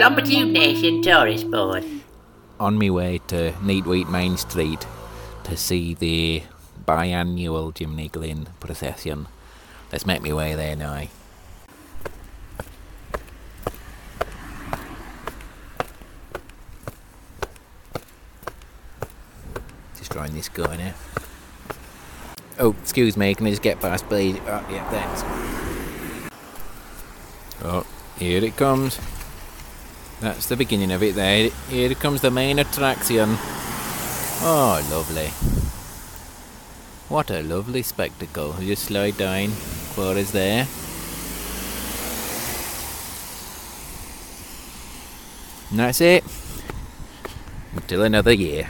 Slumpitude Nation Tourist Board. On my way to Neatwheat Main Street to see the biannual Jimmy Glynn procession. Let's make my way there now. Just trying this guy now. Oh, excuse me, can I just get past please? Oh, yeah, thanks. Oh, here it comes. That's the beginning of it there. Here comes the main attraction. Oh, lovely. What a lovely spectacle. You just slide down. What is there? And that's it. Until another year.